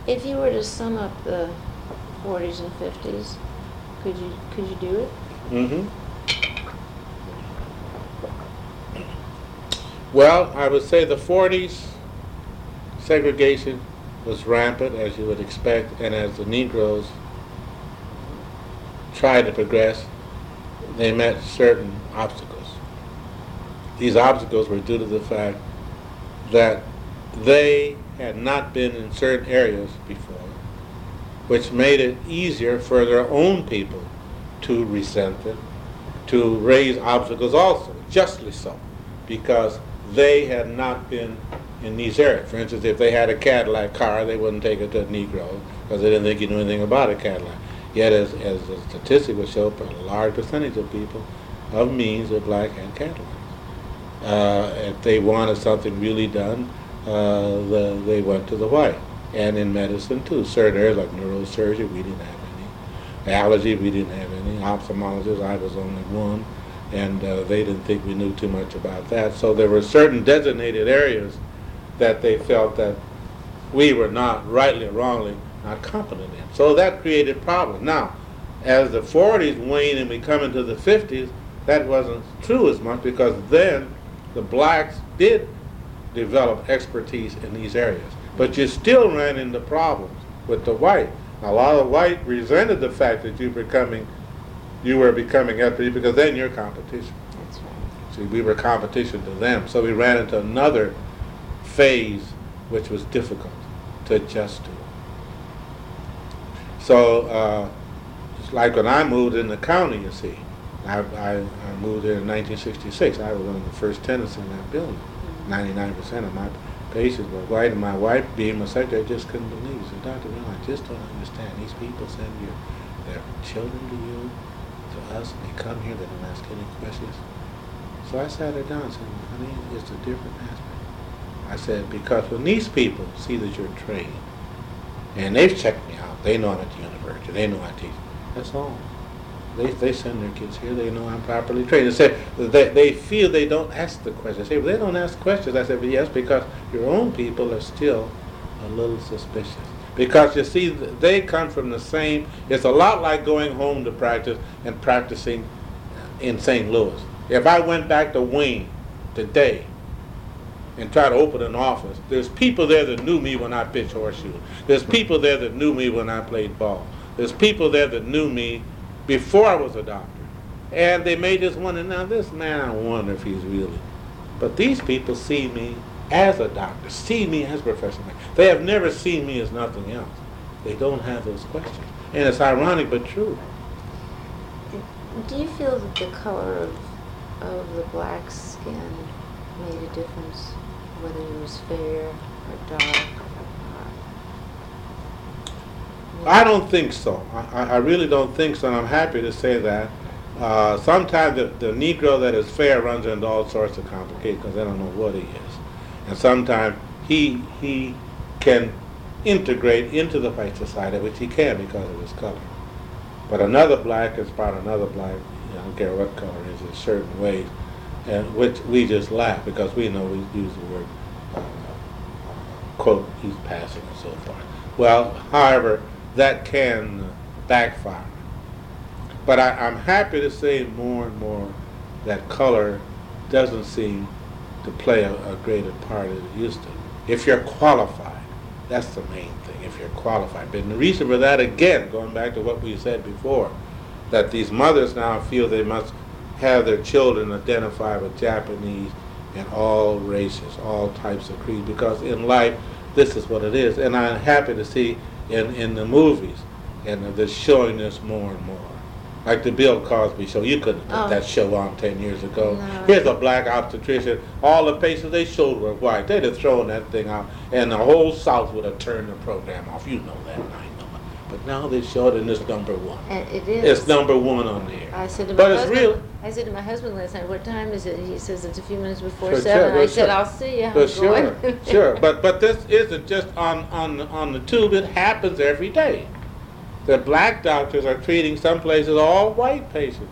If you were to sum up the forties and fifties, could you, could you do it? Mm-hmm. Well, I would say the 40s, segregation was rampant, as you would expect, and as the Negroes tried to progress, they met certain obstacles. These obstacles were due to the fact that they had not been in certain areas before, which made it easier for their own people to resent it, to raise obstacles also, justly so, because they had not been in these areas. For instance, if they had a Cadillac car, they wouldn't take it to a Negro because they didn't think he knew anything about a Cadillac. Yet, as, as the statistic would show, a large percentage of people of means of black and Cadillacs. Uh, if they wanted something really done, uh, the, they went to the white. And in medicine too, certain areas like neurosurgery, we didn't have any. Allergy, we didn't have any. Ophthalmologists, I was only one. And uh, they didn't think we knew too much about that. So there were certain designated areas that they felt that we were not, rightly or wrongly, not competent in. So that created problems. Now, as the 40s waned and we come into the 50s, that wasn't true as much because then the blacks did develop expertise in these areas. But you still ran into problems with the white. A lot of white resented the fact that you were becoming, you were becoming expertise because then you're competition. That's right. See, we were competition to them, so we ran into another phase which was difficult to adjust to. So, uh, it's like when I moved in the county, you see, I, I, I moved there in 1966. I was one of the first tenants in that building. 99% of my patients were white, and my wife, being my secretary, just couldn't believe. She Dr. Bill, I just don't understand. These people send your, their children to you, to us, and they come here, they don't ask any questions. So I sat her down and said, honey, it's a different aspect. I said, because when these people see that you're trained, and they've checked me out, they know I'm at the university, they know I teach, that's all. They, they send their kids here, they know I'm properly trained. They say, they, they feel they don't ask the questions. I say, well, they don't ask questions. I said, yes, because your own people are still a little suspicious. Because you see, they come from the same, it's a lot like going home to practice and practicing in St. Louis. If I went back to Wayne today and tried to open an office, there's people there that knew me when I pitched horseshoes. There's people there that knew me when I played ball. There's people there that knew me before I was a doctor. And they may just wonder, now this man, I wonder if he's really. But these people see me as a doctor, see me as a professional. They have never seen me as nothing else. They don't have those questions. And it's ironic but true. Do you feel that the color of, of the black skin made a difference whether he was fair or dark. I don't think so. I, I really don't think so, and I'm happy to say that. Uh, sometimes the, the Negro that is fair runs into all sorts of complications because they don't know what he is. And sometimes he, he can integrate into the white society, which he can because of his color. But another black is about another black, I don't care what color is, in certain ways, and which we just laugh because we know we use the word, uh, quote, he's passing and so forth. Well, however, that can backfire. But I, I'm happy to say more and more that color doesn't seem to play a, a greater part as it used to. If you're qualified, that's the main thing, if you're qualified. But the reason for that, again, going back to what we said before, that these mothers now feel they must have their children identify with Japanese and all races, all types of creeds, because in life, this is what it is. And I'm happy to see in, in the movies, and they're showing this more and more. Like the Bill Cosby show, you couldn't put Oh. that show on ten years ago. No. Here's a black obstetrician. All the patients they showed were white. They'd have thrown that thing out, and the whole South would have turned the program off. You know that, and I know it. But now they show it, and it's number one. and it is. It's number one on there. I said to my But it's husband, real. I said to my husband last night, "What time is it?" He says it's a few minutes before Sure, seven. sure, I sure. said, "I'll see you." But sure, [LAUGHS] sure. But but this isn't just on on on the tube. It happens every day. The black doctors are treating some places all white patients,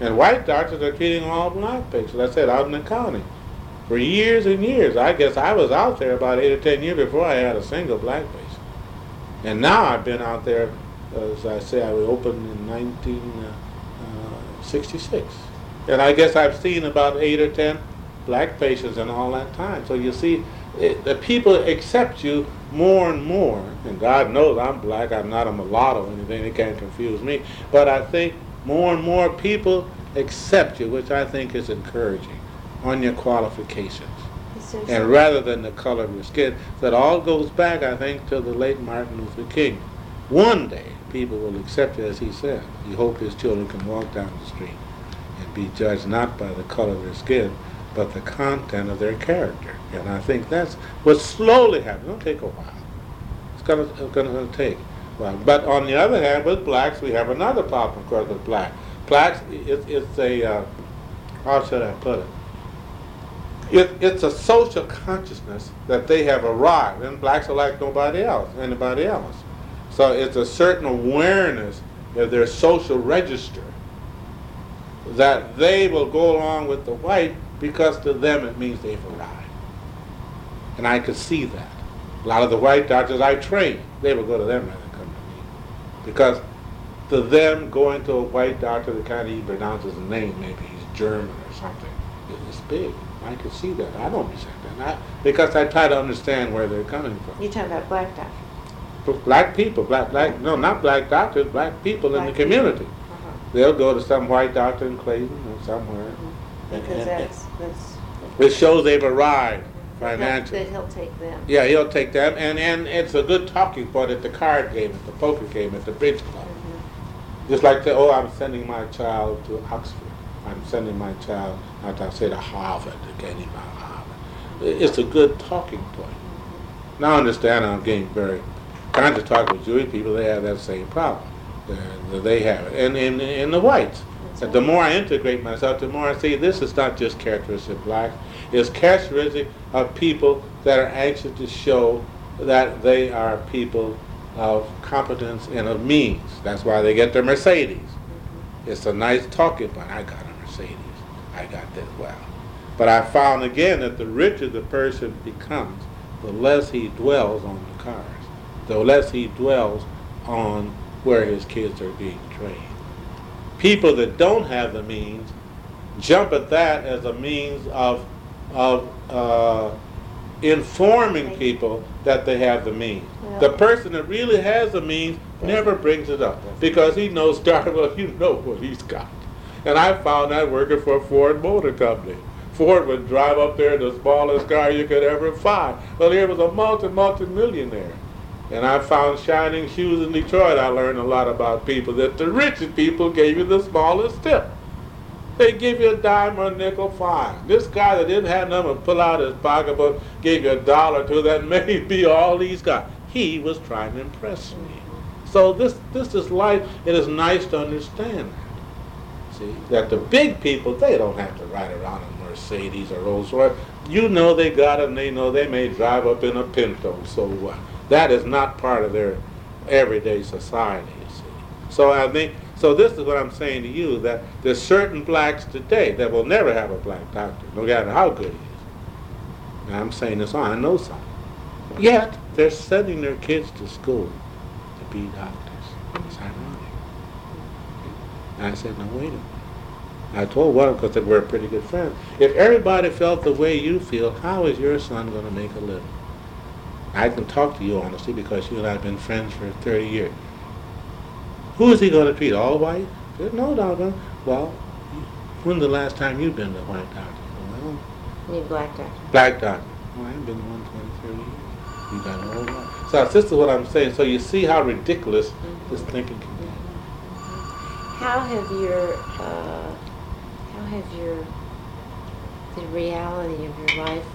and white doctors are treating all black patients. I said out in the county for years and years. I guess I was out there about eight or ten years before I had a single black patient, and now I've been out there. As I say, I opened in 1966, uh, and I guess I've seen about eight or ten black patients in all that time. So you see, it, the people accept you more and more. And God knows I'm black. I'm not a mulatto or anything. They can't confuse me. But I think more and more people accept you, which I think is encouraging on your qualifications. And rather than the color of your skin, that all goes back, I think, to the late Martin Luther King. One day, people will accept you as he said. He hoped his children can walk down the street and be judged not by the color of their skin, but the content of their character. And I think that's what's slowly happening. It'll take a while. It's it's gonna take while. But on the other hand, with blacks, we have another problem, of course, with black. Blacks, it, it's a, uh, how should I put it? It, it's a social consciousness that they have arrived, and blacks are like nobody else, anybody else. So it's a certain awareness of their social register that they will go along with the white because to them it means they've arrived. And I could see that. A lot of the white doctors I trained, they would go to them rather than come to me. Because to them, going to a white doctor that can't even pronounce his name, maybe he's German or something, it's big. I could see that. I don't resent that. I, because I try to understand where they're coming from. You're talking about black doctors. Black people, black, black, no, not black doctors, black people in the community. Uh-huh. They'll go to some white doctor in Clayton or somewhere. And- Because and- that's that's. It shows they've arrived financially. That he'll take them. Yeah, he'll take them, and, and it's a good talking point at the card game, at the poker game, at the bridge club. Mhm. Just like, the, oh, I'm sending my child to Oxford. I'm sending my child, not to say to Harvard, again, even Harvard. It's a good talking point. Now I understand I'm getting very, trying to talk with Jewish people, they have that same problem. Uh, They have it. And in, in the whites. And the more I integrate myself, the more I see this is not just characteristic of blacks, it's characteristic of people that are anxious to show that they are people of competence and of means. That's why they get their Mercedes. It's a nice talking point. I got. I got that Well, but I found again that the richer the person becomes, the less he dwells on the cars, the less he dwells on where his kids are being trained. People that don't have the means jump at that as a means of of uh, informing people that they have the means. The person that really has the means never brings it up because he knows darn well you know what he's got. And I found that working for a Ford Motor Company. Ford would drive up there in the smallest car you could ever find. Well, here was a multi multi millionaire. And I found shining shoes in Detroit. I learned a lot about people that the richest people gave you the smallest tip. They give you a dime or a nickel, fine. This guy that didn't have nothing to pull out his pocketbook, gave you a dollar to that may be all he's got. He was trying to impress me. So this this is life. It is nice to understand. See that the big people they don't have to ride around in Mercedes or Rolls Royce. You know they got and they know they may drive up in a Pinto. So uh, that is not part of their everyday society. You see. So I think so. This is what I'm saying to you that there's certain blacks today that will never have a black doctor, no matter how good he is. And I'm saying this on. I know some. Yet they're sending their kids to school to be doctors. It's ironic. I said, now wait a minute. I told one because they were pretty good friends. If everybody felt the way you feel, how is your son going to make a living? I can talk to you honestly because you and I have been friends for 30 years. Who is he going to treat? All white? I said, no, Doctor. Well, when's the last time you've been to a white doctor? Well, Need black doctor. black doctor. Well, I haven't been to one 20, 30 years. You got all white. So this is what I'm saying. So you see how ridiculous mm-hmm. this thinking can be. How have your, uh, how have your, the reality of your life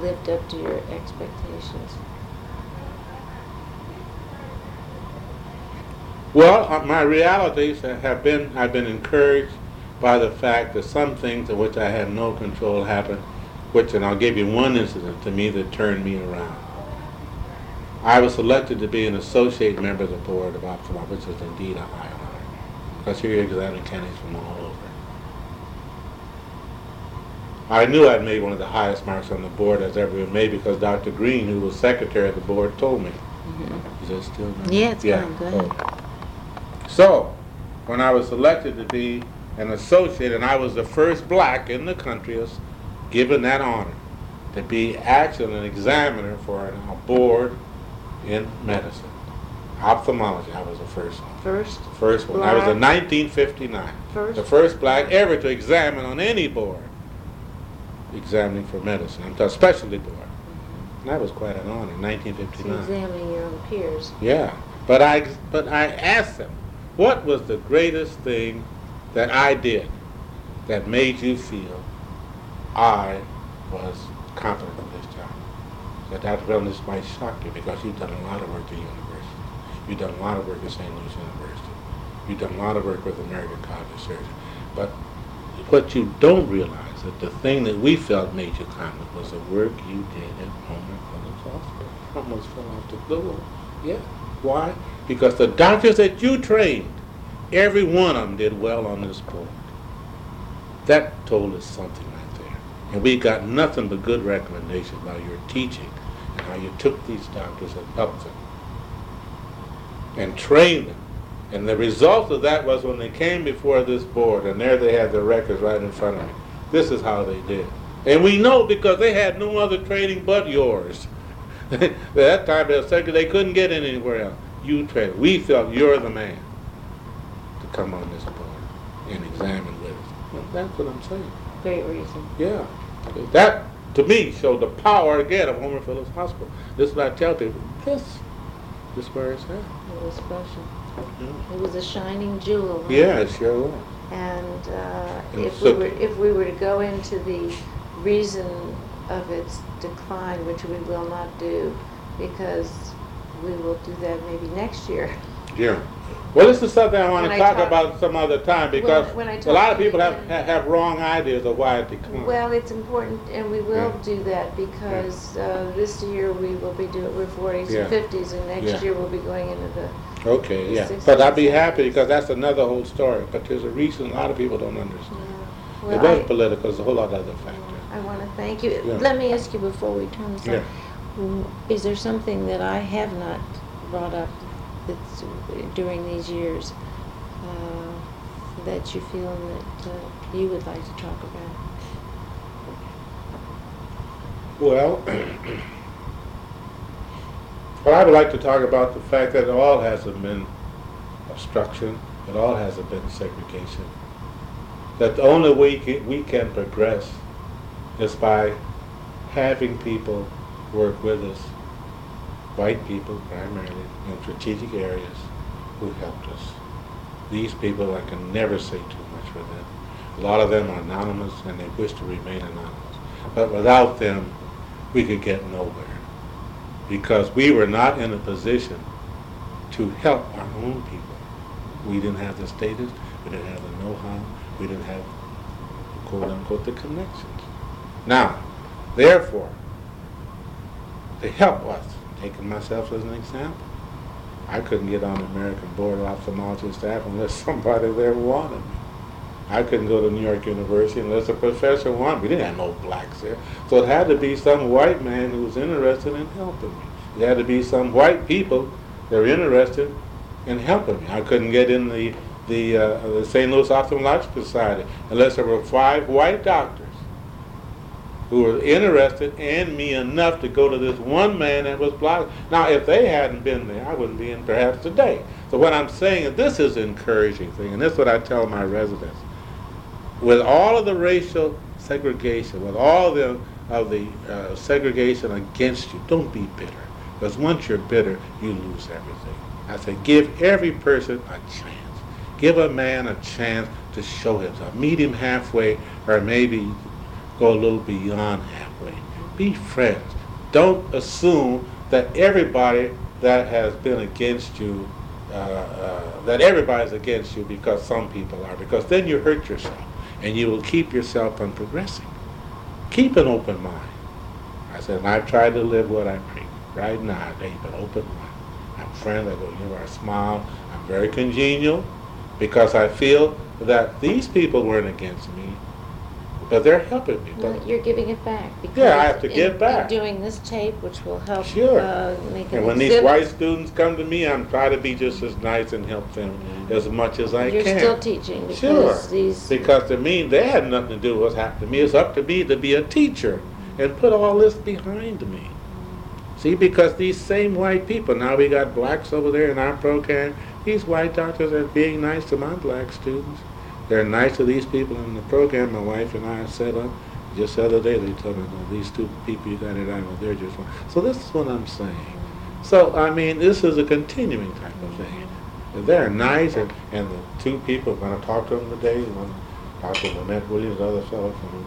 lived up to your expectations? Well, uh, my realities have been, I've been encouraged by the fact that some things in which I had no control happened, which, and I'll give you one incident to me that turned me around. I was selected to be an associate member of the board of Ophthalmology, which is indeed a high honor, because here you're examining from all over. I knew I'd made one of the highest marks on the board as ever been made because Dr. Green, who was secretary of the board, told me. Mm-hmm. Is that still going? Yeah, it's going. Go ahead. oh. So, when I was selected to be an associate, and I was the first black in the country as given that honor to be actually an examiner for a board in medicine, ophthalmology. I was the first one. First, First one. I was in 1959. First? The first black ever to examine on any board, examining for medicine, I'm talking specialty board. And that was quite an honor, so 1959. examining your own peers. Yeah, but I but I asked them, what was the greatest thing that I did that made you feel I was competent in this job? That that well, this might shock you because you've done a lot of work at the You've done a lot of work at St. Louis University. You've done a lot of work with American College of Surgeons. But what you don't realize that the thing that we felt made you competent was the work you did at Homer Phillips Hospital. Almost fell off the floor. Yeah. Why? Because the doctors that you trained, every one of them did well on this board. That told us something right there. And we got nothing but good recommendations about your teaching and how you took these doctors and helped them and trained them. And the result of that was when they came before this board, and there they had their records right in front of me. This is how they did. And we know because they had no other training but yours. [LAUGHS] At that time, they, said they couldn't get anywhere else. You trained. We felt you're the man to come on this board and examine with us. Well, that's what I'm saying. Great reason. Yeah. That, to me, showed the power, again, of Homer Phillips Hospital. This is what I tell people. This, this is where it's at. It was special. Yeah. It was a shining jewel. huh? Yeah, it sure was. And uh, And if we so- were, if we were to go into the reason of its decline, which we will not do, because we will do that maybe next year. Yeah. [LAUGHS] Well, this is something I want When to I talk talk- about some other time because when I a talk lot of to people have, ha- have wrong ideas of why it declined. Well, it's important, and we will Yeah. do that because uh, this year we will be doing, we're 40s Yeah. and 50s, and next Yeah. year we'll be going into the, Okay, yeah. Six But I'd be happy because that's another whole story. But there's a reason a lot of people don't understand. yeah. It Well, was I- political, there's a whole lot of other factors. I want to thank you. Yeah. Let me ask you before we turn this Yeah. on. Is there something that I have not brought up that's during these years uh, that you feel that uh, you would like to talk about? Well, [CLEARS THROAT] well, I would like to talk about the fact that it all hasn't been obstruction, it all hasn't been segregation. That the only way we can progress is by having people work with us, white people primarily, in strategic areas who helped us. These people, I can never say too much for them. A lot of them are anonymous and they wish to remain anonymous. But without them, we could get nowhere. Because we were not in a position to help our own people. We didn't have the status, we didn't have the know-how, we didn't have, quote unquote, the connections. Now, therefore, to help us, taking myself as an example, I couldn't get on the American Board of Ophthalmology staff unless [LAUGHS] somebody there wanted me. I couldn't go to New York University unless a professor wanted me. Didn't have no blacks there. So it had to be some white man who was interested in helping me. It had to be some white people that were interested in helping me. I couldn't get in the, the, uh, the St. Louis Ophthalmological Society unless there were five white doctors who were interested in me enough to go to this one man that was black. Now, if they hadn't been there, I wouldn't be in perhaps today. So what I'm saying is this is an encouraging thing, and this is what I tell my residents. With all of the racial segregation, with all the, of the uh, segregation against you, don't be bitter. Because once you're bitter, you lose everything. I say give every person a chance. Give a man a chance to show himself. Meet him halfway, or maybe go a little beyond halfway. Be friends. Don't assume that everybody that has been against you, uh, uh, that everybody's against you because some people are, because then you hurt yourself and you will keep yourself from progressing. Keep an open mind. I said, and I've tried to live what I preach. Right now, I keep an open mind. I'm friendly, I go, you know, I smile. I'm very congenial because I feel that these people weren't against me, but they're helping me. But Well, you're giving it back. Yeah, I have to because give in- back. In doing this tape, which will help Sure. uh, make an And when these exhibit. white students come to me, I'm trying to be just as nice and help them as much as I can. You're can. still teaching Sure. because these, Because to me, they had nothing to do with what's happened to me. It's up to me to be a teacher and put all this behind me. See, because these same white people, now we got blacks over there in our program, these white doctors are being nice to my black students. They're nice to these people in the program my wife and I set up. Just the other day, they told me, these two people you got it out, well, they're just one. So this is what I'm saying. So, I mean, this is a continuing type of thing. They're nice, and, and the two people, I'm going to talk to them today. One, Dr. Lynette Williams, the other fellow from,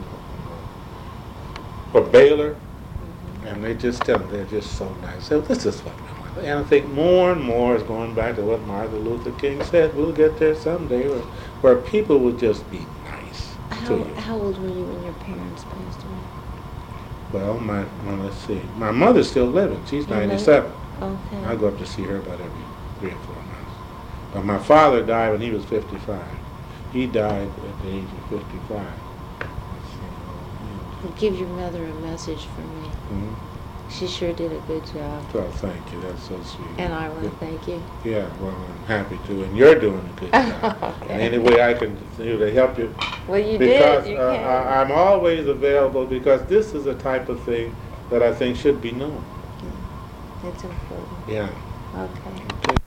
uh, from Baylor, and they just tell them they're just so nice. So this is what. And I think more and more is going back to what Martin Luther King said. We'll get there someday where, where people would just be nice to how, you. how old were you when your parents passed away? Well, my, well, let's see. My mother's still living. She's Mhm. 97. Okay. I go up to see her about every three or four months. But my father died when he was 55. He died at the age of 55. Let's. Give your mother a message from me. Mhm. She sure did a good job. Well, thank you. That's so sweet. And I want to thank you. Yeah, well, I'm happy to, and you're doing a good [LAUGHS] job. Okay. And any way I can do to help you, Well, you because did. You uh. I, I'm always available because this is a type of thing that I think should be known. It's important. Yeah. Okay. Okay.